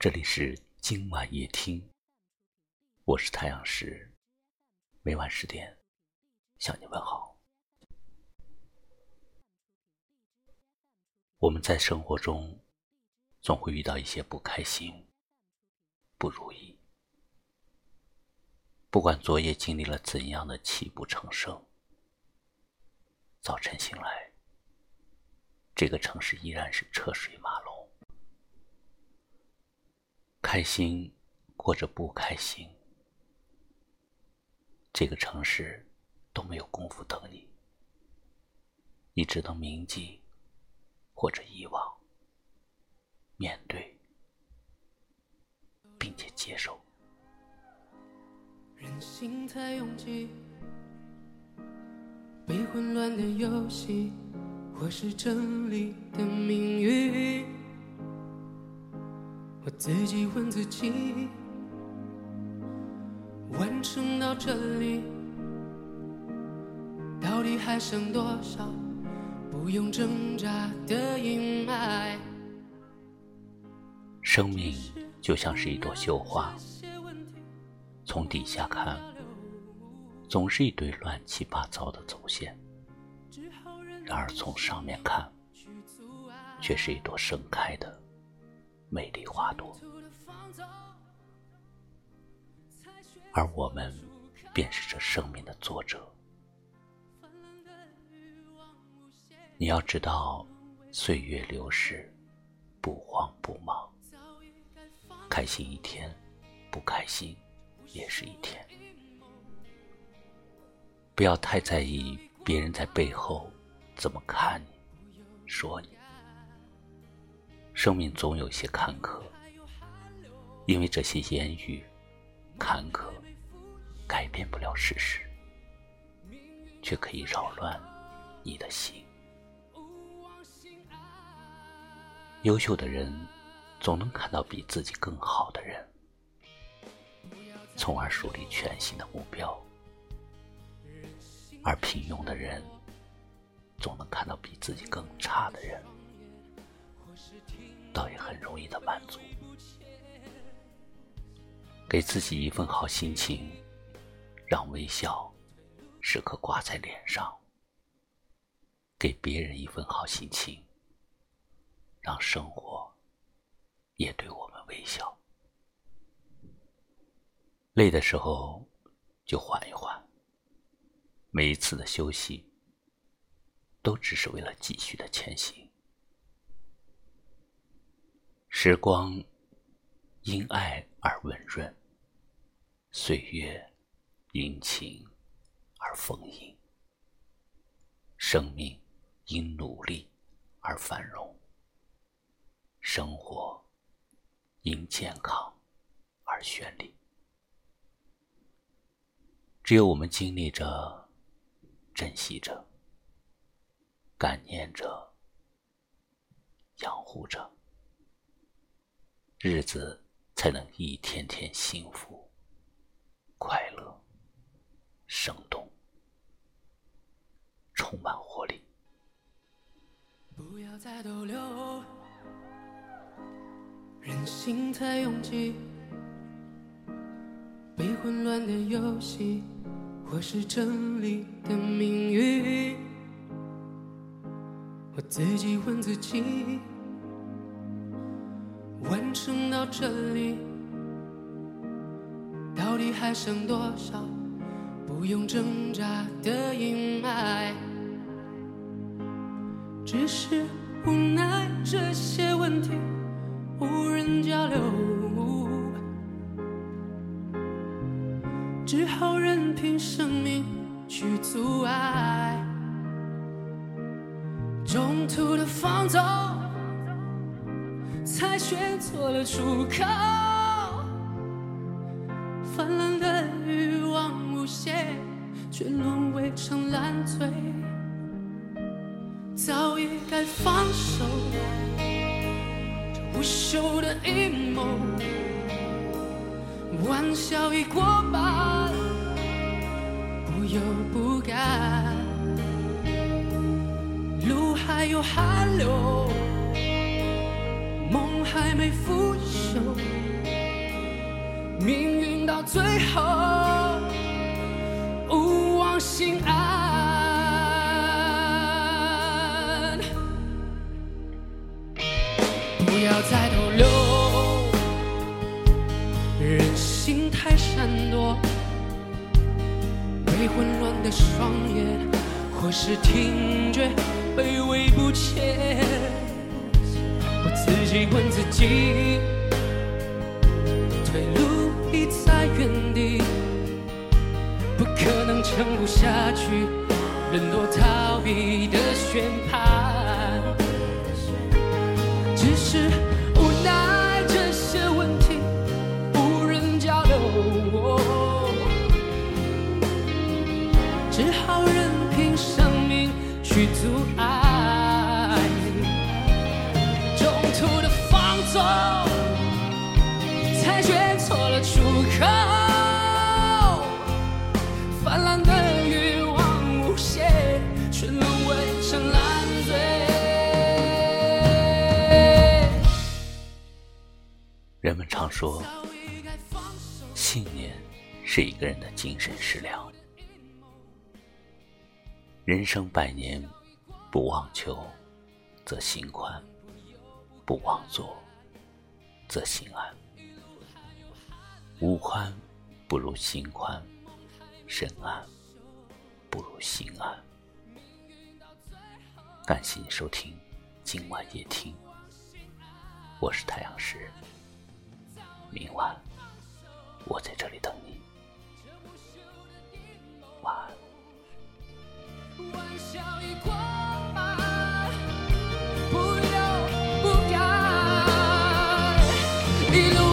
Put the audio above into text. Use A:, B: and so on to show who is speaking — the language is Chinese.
A: 这里是今晚夜听，我是太阳石，每晚十点向你问好。我们在生活中总会遇到一些不开心、不如意，不管昨夜经历了怎样的泣不成声，早晨醒来，这个城市依然是车水马龙。开心或者不开心，这个城市都没有功夫等你，你只能铭记或者遗忘，面对并且接受。
B: 人心太拥挤，被混乱的游戏，或是真理的命运。我自己问自己，完成到这里，到底还剩多少不用挣扎的阴霾？
A: 生命就像是一朵绣花，从底下看，总是一堆乱七八糟的走线；然而从上面看，却是一朵盛开的。美丽花朵，而我们便是这生命的作者。你要知道，岁月流逝，不慌不忙，开心一天，不开心也是一天。不要太在意别人在背后怎么看你，说你。生命总有些坎坷，因为这些言语坎坷改变不了事实，却可以扰乱你的心。优秀的人总能看到比自己更好的人，从而树立全新的目标；而平庸的人总能看到比自己更差的人。倒也很容易的满足，给自己一份好心情，让微笑时刻挂在脸上；给别人一份好心情，让生活也对我们微笑。累的时候就缓一缓，每一次的休息都只是为了继续的前行。时光因爱而温润，岁月因情而丰盈。生命因努力而繁荣，生活因健康而绚丽。只有我们经历着、珍惜着、感念着、养护着。日子才能一天天幸福、快乐、生动、充满活力。
B: 不要再逗留，人心太拥挤，被混乱的游戏，或是真理的命运。我自己问自己。完成到这里，到底还剩多少不用挣扎的阴霾？只是无奈这些问题无人交流，只好任凭生命去阻碍，中途的放纵。才选错了出口，泛滥的欲望无限，却沦为成烂醉。早已该放手，这无休的阴谋，玩笑已过半，不由不甘，路还有汗流。还没腐朽。命运到最后勿忘心安，不要再逗留，人心太闪躲，被混乱的双眼，或是听觉卑微不前。自己问自己，退路已在原地，不可能撑不下去，人多逃避的宣判。只是无奈这些问题无人交流，只好任凭生命去阻才选错了出口。
A: 人们常说，信念是一个人的精神食粮。人生百年，不忘求，则心宽；不忘做，则心安。物宽不如心宽，身安不如心安。感谢你收听今晚夜听，我是太阳石。明晚我在这里等你，晚安。
B: 玩笑已过，一路